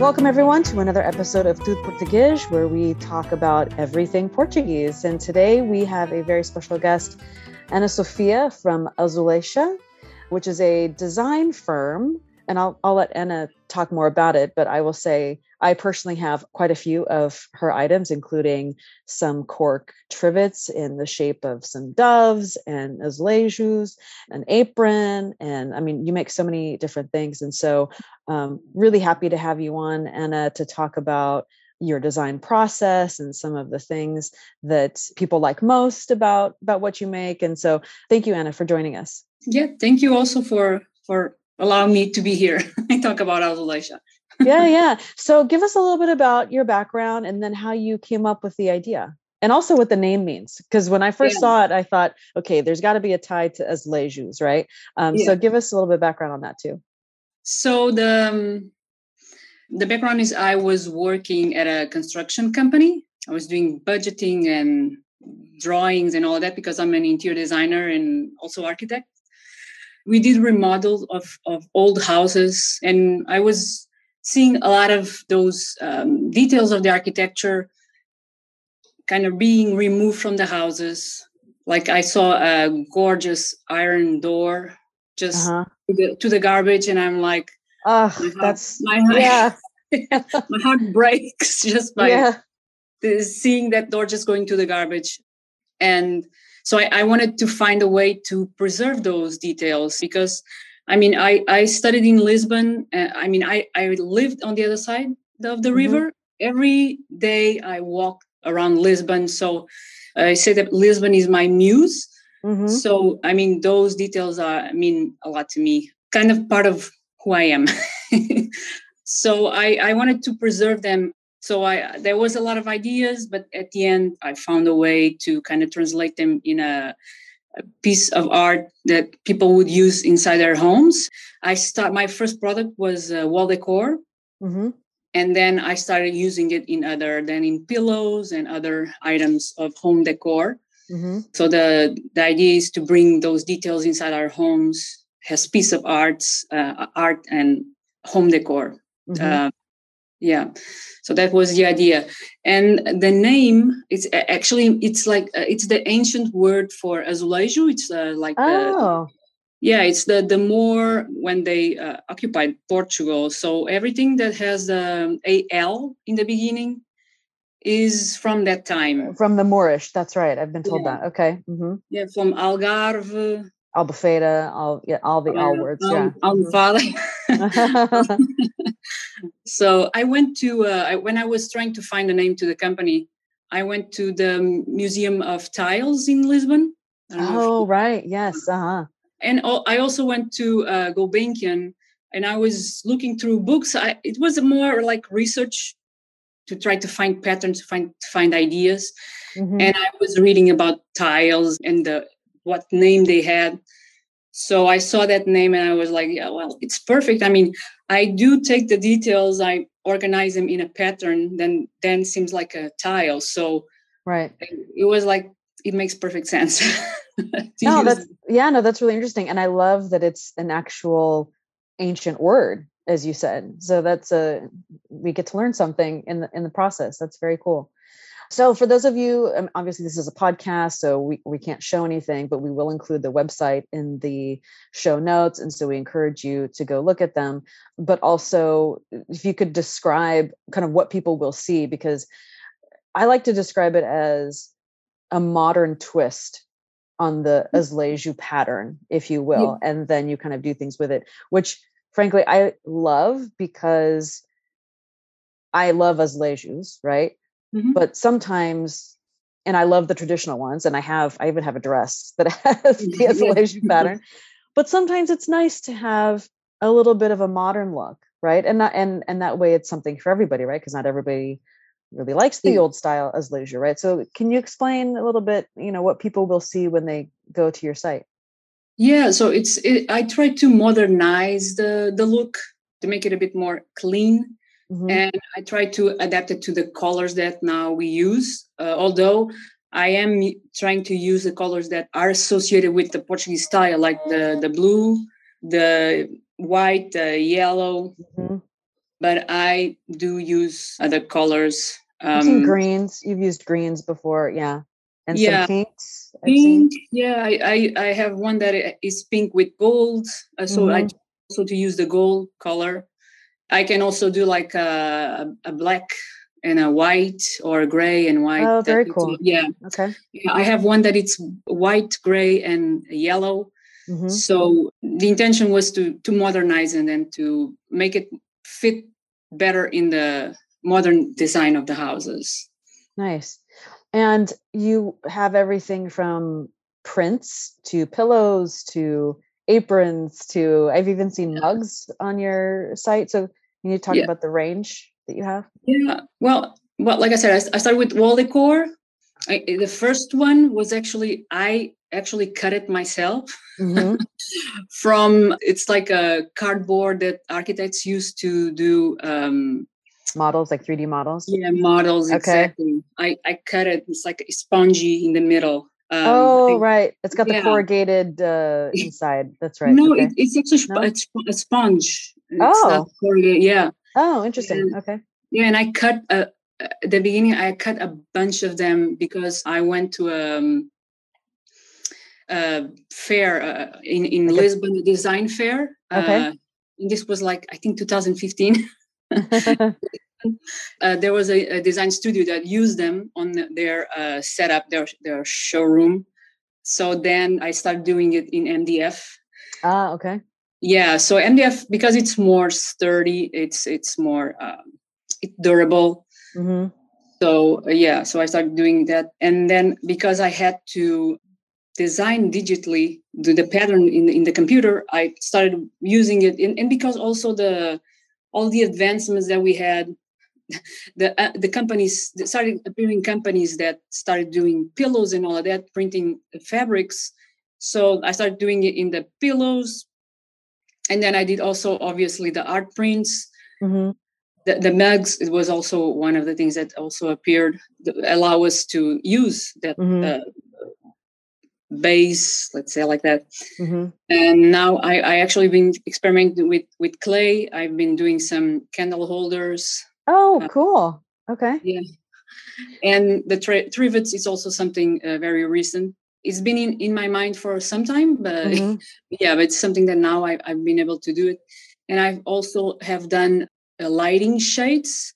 Welcome, everyone, to another episode of Tudo Português, where we talk about everything Portuguese. And today we have a very special guest, Ana Sofia from Alzuleycha, which is a design firm. And I'll, I'll let Anna talk more about it, but I will say I personally have quite a few of her items, including some cork trivets in the shape of some doves and azulejos, an apron. And I mean, you make so many different things. And so, um, really happy to have you on, Anna, to talk about your design process and some of the things that people like most about about what you make and so thank you anna for joining us yeah thank you also for for allowing me to be here and talk about Alzuleycha yeah, yeah. So give us a little bit about your background and then how you came up with the idea. And also what the name means. Because when I first yeah. saw it, I thought, okay, there's got to be a tie to azulejos, right? Um, yeah. So give us a little bit of background on that too. So the um, the background is I was working at a construction company. I was doing budgeting and drawings and all that because I'm an interior designer and also architect. We did remodels of, of old houses and I was seeing a lot of those um, details of the architecture kind of being removed from the houses. Like I saw a gorgeous iron door just uh-huh. to, the, to, the, garbage, and I'm like, oh, my that's my heart, yeah. my heart breaks just by yeah. seeing that door just going to the garbage. And so I, I wanted to find a way to preserve those details because I mean, I, I studied in Lisbon. Uh, I mean, I, I lived on the other side of the mm-hmm. river. Every day I walk around Lisbon. So I say that Lisbon is my muse. Mm-hmm. So, I mean, those details are, mean a lot to me, kind of part of who I am. so I, I wanted to preserve them. So I there was a lot of ideas, but at the end I found a way to kind of translate them in a a piece of art that people would use inside their homes. I start my first product was uh, wall decor, mm-hmm. and then I started using it in other than in pillows and other items of home decor. Mm-hmm. So the the idea is to bring those details inside our homes as piece of arts, uh, art and home decor. Mm-hmm. Uh, yeah so that was the idea and the name it's actually it's like uh, it's the ancient word for azulejo it's uh, like oh. the, yeah it's the the more when they uh, occupied portugal so everything that has um, a l in the beginning is from that time from the moorish that's right i've been told yeah. that okay mm-hmm. yeah from algarve Albufeira, all yeah, all the all words. Um, yeah. Mm-hmm. so I went to uh, I, when I was trying to find a name to the company. I went to the Museum of Tiles in Lisbon. Oh right, yes, uh huh. And I also went to uh, Gulbenkian, and I was looking through books. I, it was more like research to try to find patterns, to find to find ideas. Mm-hmm. And I was reading about tiles and the what name they had. So I saw that name and I was like, yeah, well, it's perfect. I mean, I do take the details, I organize them in a pattern, then then seems like a tile. So right. It was like it makes perfect sense. no, that's yeah, no, that's really interesting. And I love that it's an actual ancient word, as you said. So that's a we get to learn something in the in the process. That's very cool. So, for those of you, um, obviously, this is a podcast, so we, we can't show anything, but we will include the website in the show notes. And so, we encourage you to go look at them. But also, if you could describe kind of what people will see, because I like to describe it as a modern twist on the mm. azulejo pattern, if you will. Yeah. And then you kind of do things with it, which frankly, I love because I love azulejos, right? Mm-hmm. But sometimes, and I love the traditional ones, and I have, I even have a dress that has the isolation pattern. But sometimes it's nice to have a little bit of a modern look, right? And that and and that way it's something for everybody, right? Because not everybody really likes the old style azulejo, right? So can you explain a little bit, you know, what people will see when they go to your site? Yeah, so it's it, I try to modernize the the look to make it a bit more clean Mm-hmm. And I try to adapt it to the colors that now we use. Uh, although I am trying to use the colors that are associated with the Portuguese style, like the the blue, the white, the yellow. Mm-hmm. but I do use other colors. Um, I've greens. You've used greens before, yeah, and yeah. some pinks. Pink, yeah. I, I, I have one that is pink with gold, uh, so mm-hmm. I also to use the gold color. I can also do like a, a black and a white or a gray and white. Oh, very cool. Yeah. Okay. Yeah, I have one that it's white, gray, and yellow. Mm-hmm. So the intention was to to modernize and then to make it fit better in the modern design of the houses. Nice. And you have everything from prints to pillows to aprons to I've even seen mugs on your site. So you need to talk yeah. about the range that you have. Yeah. Well, well, like I said, I, I started with wall decor. I, the first one was actually I actually cut it myself mm-hmm. from it's like a cardboard that architects used to do um, models like 3d models yeah models okay. exactly I, I cut it it's like spongy in the middle um, oh right it's got the yeah. corrugated uh, inside that's right no okay. it, it's actually no? it's a sponge it's oh yeah oh interesting and, okay yeah and i cut a, at the beginning i cut a bunch of them because i went to a, uh, fair uh, in in okay. Lisbon, a design fair. Okay. Uh, this was like I think 2015. uh, there was a, a, design studio that used them on their uh, setup, their their showroom. So then I started doing it in MDF. Ah, okay. Yeah, so MDF because it's more sturdy, it's it's more um, it's durable. Mm-hmm. So uh, yeah, so I started doing that, and then because I had to design digitally the, the pattern in, in the computer i started using it and, and because also the all the advancements that we had the uh, the companies started appearing companies that started doing pillows and all of that printing fabrics so i started doing it in the pillows and then i did also obviously the art prints. Mm-hmm. the, the mugs it was also one of the things that also appeared allow us to use that mm-hmm. uh, base let's say like that. Mm-hmm. and now I, I actually been experimenting with with clay. I've been doing some candle holders. Oh uh, cool. Okay. yeah. And the tri- trivets is also something uh, very recent it's been in, in my mind for some time but mm-hmm. yeah but it's something that now I, i've been able to do it and i've also have done uh, lighting shades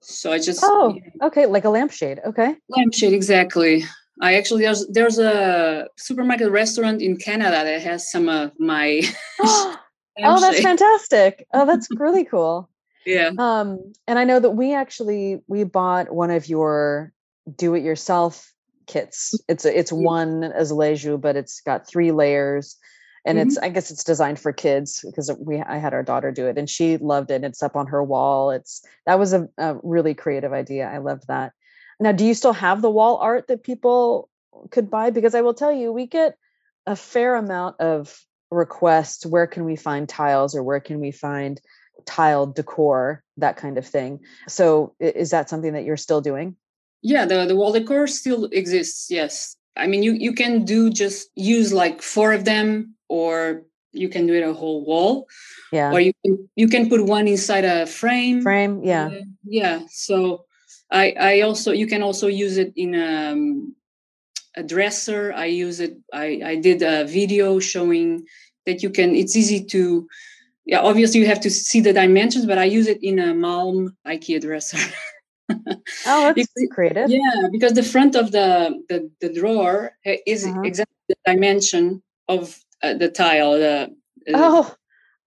so i just oh okay like a lampshade okay lampshade exactly I actually there's there's a supermarket restaurant in Canada that has some of my. oh, that's fantastic! Oh, that's really cool. Yeah. Um, and I know that we actually we bought one of your do-it-yourself kits. It's a, it's one as azulejo, but it's got three layers, and mm-hmm. it's I guess it's designed for kids because we I had our daughter do it and she loved it. It's up on her wall. It's that was a, a really creative idea. I loved that. Now, do you still have the wall art that people could buy? Because I will tell you, we get a fair amount of requests. Where can we find tiles or where can we find tiled decor, that kind of thing. So, is that something that you're still doing? Yeah, the, the wall decor still exists. Yes. I mean, you, you can do just use like four of them or you can do it a whole wall yeah or you can you can put one inside a frame frame yeah uh, yeah so I, I also you can also use it in a, um, a dresser. I use it. I, I did a video showing that you can. It's easy to. Yeah, obviously you have to see the dimensions, but I use it in a Malm IKEA dresser. oh, that's creative. Yeah, because the front of the the, the drawer is uh-huh. exactly the dimension of uh, the tile. The, uh, oh,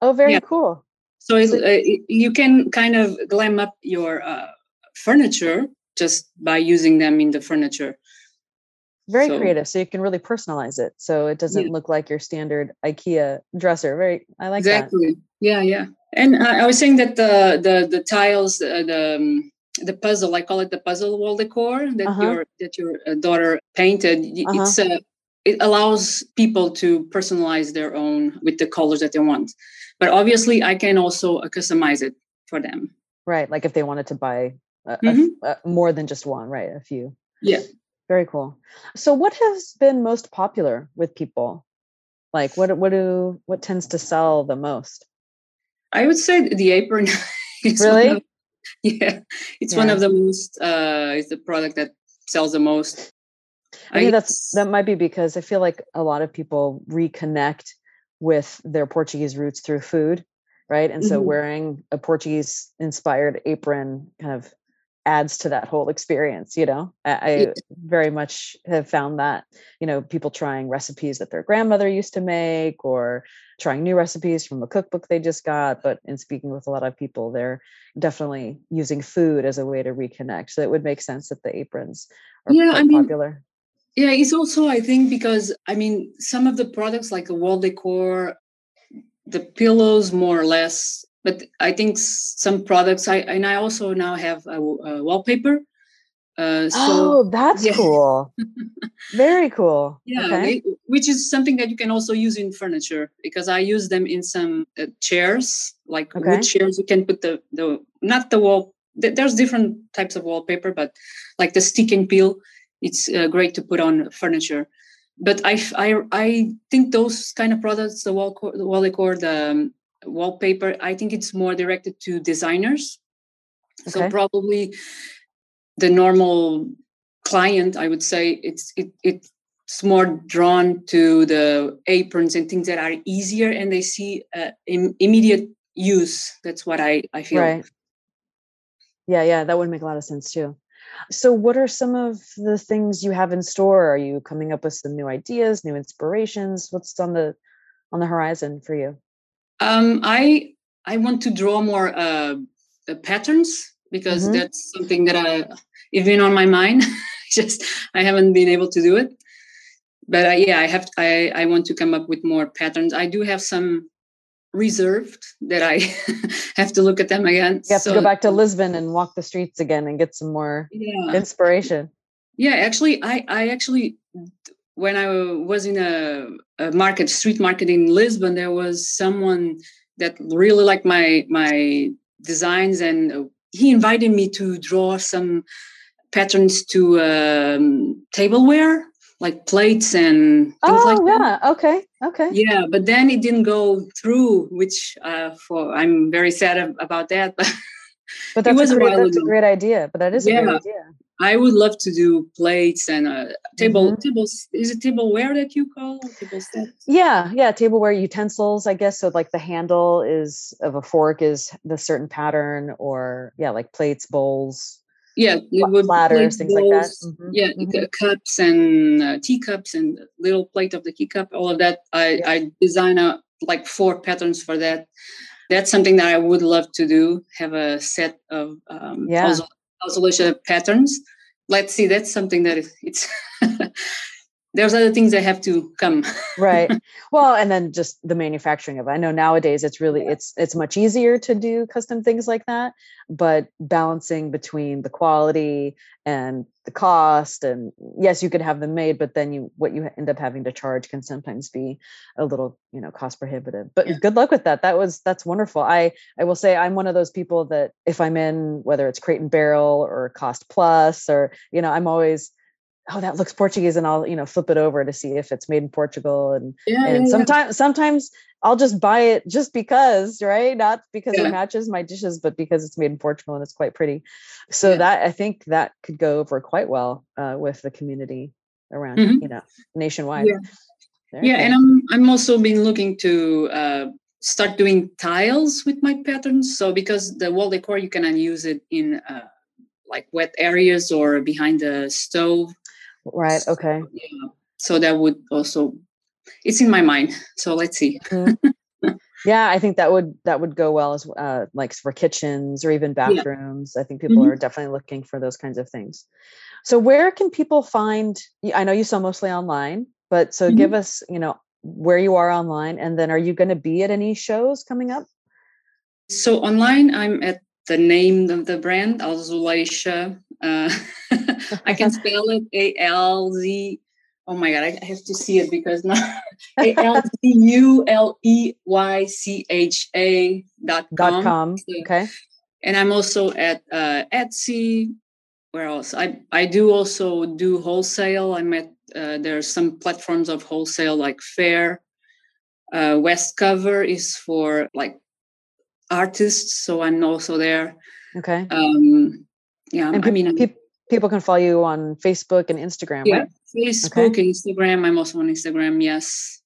oh, very yeah. cool. So, uh, you can kind of glam up your uh, furniture just by using them in the furniture. Very so, creative. So you can really personalize it. So it doesn't yeah. look like your standard IKEA dresser. Very, I like exactly. That. Yeah, yeah. And I, I, was saying that the the the tiles, uh, the um, the puzzle, I call it the puzzle wall decor that uh-huh. your that your uh, daughter painted. Uh-huh. It's a uh, it allows people to personalize their own with the colors that they want. But obviously, I can also customize it for them. Right, like if they wanted to buy mm-hmm. a, a, more than just one, right? A few. Yeah. Very cool. So, what has been most popular with people? Like, what what do what tends to sell the most? I would say the apron. really? Yeah, it's yeah. one of the most. Uh, it's the product that sells the most. I think that's that might be because I feel like a lot of people reconnect with their Portuguese roots through food, right? And so mm-hmm. wearing a Portuguese inspired apron kind of adds to that whole experience you know? I, very much have found that you know people trying recipes that their grandmother used to make or trying new recipes from a cookbook they just got but in speaking with a lot of people they're definitely using food as a way to reconnect so it would make sense that the aprons are yeah, I mean, popular. yeah it's also i think because i mean some of the products like the wall decor the pillows more or less but I think some products I and I also now have a, a wallpaper. Uh, so, oh, that's yeah. cool. Very cool. Yeah, okay. they, which is something that you can also use in furniture because I use them in some uh, chairs, like okay. wood chairs. You can put the the not the wall. There's different types of wallpaper, but like the stick and peel, it's uh, great to put on furniture. But I, I, I think those kind of products, the wall, the wall decor, the um, wallpaper i think it's more directed to designers. Okay. so probably the normal client i would say it's it, it's more drawn to the aprons and things that are easier and they see uh, Im- immediate use. That's what i i feel. Right. Yeah yeah that would make a lot of sense too. So what are some of the things you have in store? Are you coming up with some new ideas new inspirations? What's on the on the horizon for you um, I I want to draw more uh, uh patterns because mm-hmm. that's something that I even on my mind. Just I haven't been able to do it, but I, yeah, I have. I I want to come up with more patterns. I do have some reserved that I have to look at them again. You have so, to go back to Lisbon and walk the streets again and get some more yeah. inspiration. Yeah, actually, I I actually when I was in a, a, market, street market in Lisbon, there was someone that really liked my my designs, and he invited me to draw some patterns to um, tableware, like plates and things oh, like yeah. that. Okay. Okay. Yeah, but then it didn't go through, which uh, for I'm very sad about that. But, but that's, a great, that's a great idea. But that is yeah. a great idea. I would love to do plates and uh, table mm-hmm. tables. Is it tableware that you call table sets? Yeah, yeah, tableware utensils. I guess so. Like the handle is of a fork is the certain pattern, or yeah, like plates, bowls. Yeah, platters, things bowls, like that. Mm-hmm. Yeah, mm-hmm. cups and uh, teacups and little plate of the teacup. All of that. I yeah. I design a like four patterns for that. That's something that I would love to do. Have a set of um, yeah. puzzle isolation patterns. Let's see, that's something that it's there's other things that have to come. Right. Well and then just the manufacturing of it. I know nowadays it's really it's it's much easier to do custom things like that but balancing between the quality and the cost and yes you could have them made but then you what you end up having to charge can sometimes be a little you know cost prohibitive. But yeah. good luck with that. That was that's wonderful. I i will say i'm one of those people that if i'm in whether it's crate and barrel or cost plus or you know i'm always oh that looks portuguese and i'll you know flip it over to see if it's made in portugal and yeah, and yeah, sometimes yeah. sometimes i'll just buy it just because right? Not because it matches my dishes but because it's made in portugal and it's quite pretty. So that i think that could go over quite well uh, with the community around mm-hmm. you know nationwide. Yeah, yeah and i'm i'm also been looking to uh, start doing tiles with my patterns. So because the wall decor you can use it in uh, like wet areas or behind the stove Right. Okay. Yeah. So that would also, it's in my mind. So let's see. mm-hmm. yeah, I think that would that would go well as uh, like for kitchens or even bathrooms. Yeah. I think people mm-hmm. are definitely looking for those kinds of things. So where can people find? I know you sell mostly online, but so mm-hmm. give us, you know, where you are online, and then are you going to be at any shows coming up? So online, I'm at the name of the brand, Alzuleycha. Uh, I can spell it A L Z. Oh my god, I have to see it because now A L Z U L E Y C H A dot com. com. Okay. And I'm also at uh, Etsy. Where else? I I do also do wholesale. I'm at uh, there are some platforms of wholesale like Faire. Uh, West Cover is for like artists, so I'm also there. Okay. Um, yeah, and I mean, pe- people can follow you on Facebook and Instagram. Yeah, right? Facebook, okay. Instagram. I'm also on Instagram. Yes,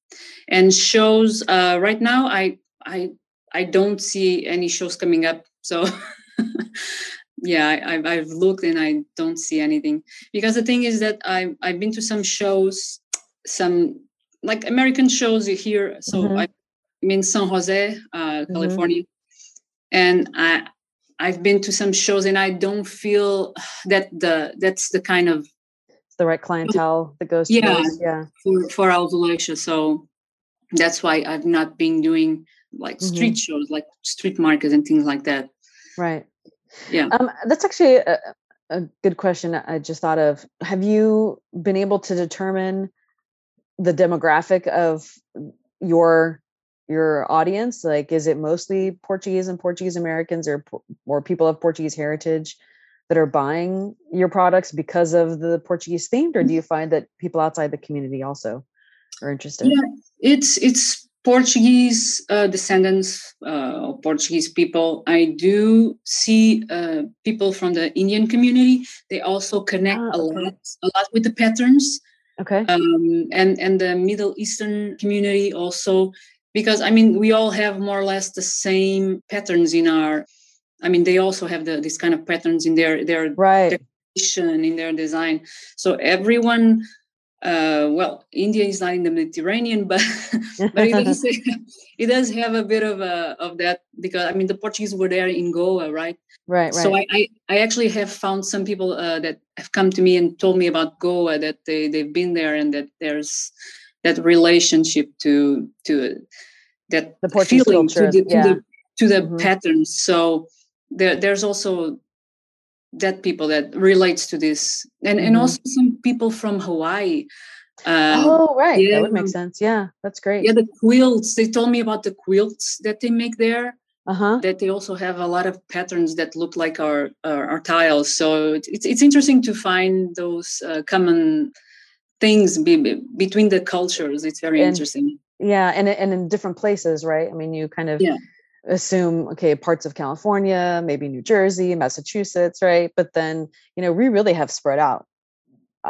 and shows. Uh, right now, I I I don't see any shows coming up. So yeah, I, I've looked and I don't see anything because the thing is that I I've been to some shows, some like American shows here. So mm-hmm. I'm in San Jose, uh, mm-hmm. California, and I I've been to some shows and I don't feel that the that's the kind of it's the right clientele that goes yeah those, yeah for for Alzuleycha. So that's why I've not been doing like mm-hmm. street shows, like street markets and things like that. Right. Yeah. Um, that's actually a, a good question. I just thought of. Have you been able to determine the demographic of your your audience? Like, is it mostly Portuguese and Portuguese Americans, or or people of Portuguese heritage that are buying your products because of the Portuguese themed, or do you find that people outside the community also are interested? Yeah, it's it's Portuguese uh, descendants uh, of Portuguese people. I do see uh, people from the Indian community. They also connect ah, okay. a lot, a lot with the patterns. Okay. Um, and and the Middle Eastern community also, because I mean we all have more or less the same patterns in our. I mean they also have the this kind of patterns in their their right. in their design. So everyone uh, well, India is not in the Mediterranean, but but it does, it does have a bit of a, of that because I mean the Portuguese were there in Goa, right? Right, right. So I, I, I actually have found some people uh, that have come to me and told me about Goa that they they've been there and that there's that relationship to to that the feeling to the yeah. to the, to the mm-hmm. patterns. So there there's also that people that relates to this and mm-hmm. and also some people from hawaii um, oh right yeah, that would make sense yeah that's great yeah the quilts they told me about the quilts that they make there uh-huh. that they also have a lot of patterns that look like our our, our tiles so it's, it's interesting to find those uh, common things be, between the cultures it's very and, interesting. Yeah and, and in different places right? I mean you kind of yeah. assume okay parts of california maybe new jersey massachusetts right? But then you know we really have spread out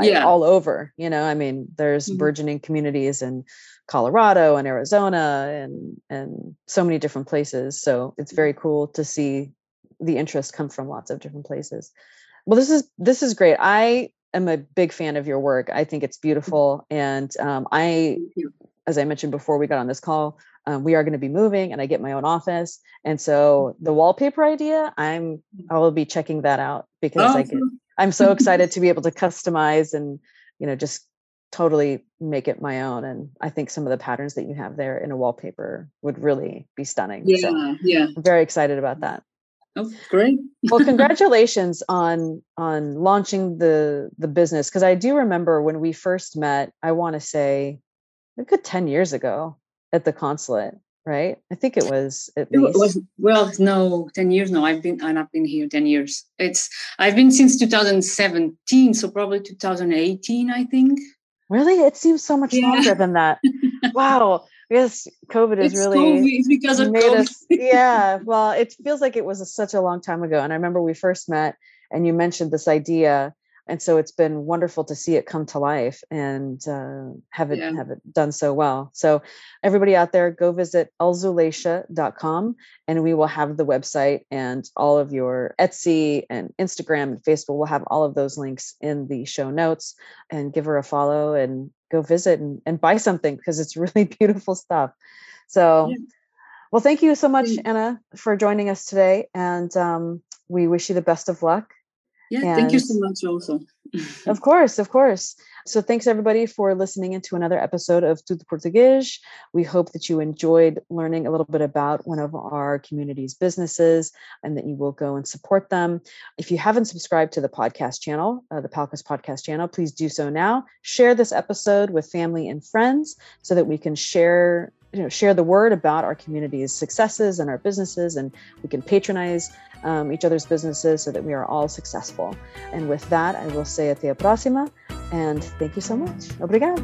yeah. all over you know? I mean there's mm-hmm. burgeoning communities in colorado and arizona and and so many different places. So it's very cool to see the interest come from lots of different places. Well this is this is great. I am a big fan of your work. I think it's mm-hmm. beautiful and um, i as i mentioned before we got on this call um, we are going to be moving and i get my own office and so the wallpaper idea i'm i will be checking that out because I get, i'm so excited to be able to customize and you know just totally make it my own and i think some of the patterns that you have there in a wallpaper would really be stunning yeah so yeah i'm very excited about that Oh, great! well, congratulations on on launching the the business because I do remember when we first met. I want to say a good ten years ago, at the consulate, right? I think it was at least. It was, well, no, 10 years. No, I've been, I've been here 10 years. It's, I've been since 2017. So probably 2018, I think. Really? It seems so much yeah. longer than that. wow. Yes, COVID is it's really COVID. Because of made COVID. us. Yeah, well, it feels like it was a, such a long time ago, and I remember we first met, and you mentioned this idea and so it's been wonderful to see it come to life and uh, have it yeah. have it done so well so everybody out there go visit alzuleycha.com and we will have the website and all of your etsy and instagram and facebook we'll have all of those links in the show notes and give her a follow and go visit and, and buy something because it's really beautiful stuff so yeah. well thank you so much anna for joining us today and um, we wish you the best of luck yeah, and thank you so much also. of course, of course. So thanks everybody for listening into another episode of Tudo Português. We hope that you enjoyed learning a little bit about one of our community's businesses and that you will go and support them. If you haven't subscribed to the podcast channel, uh, the Palcus podcast channel, please do so now. Share this episode with family and friends so that we can share you know share the word about our community's successes and our businesses and we can patronize um, each other's businesses so that we are all successful and with that i will say hasta la próxima and thank you so much obrigado.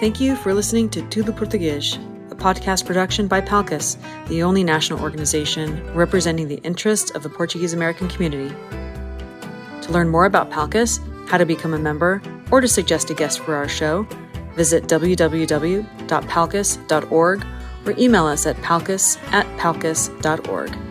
Thank you for listening to Tudo Português podcast production by Palcus, the only national organization representing the interests of the Portuguese American community. To learn more about Palcus, how to become a member, or to suggest a guest for our show, visit www.palcus.org or email us at palcus at palcus.org.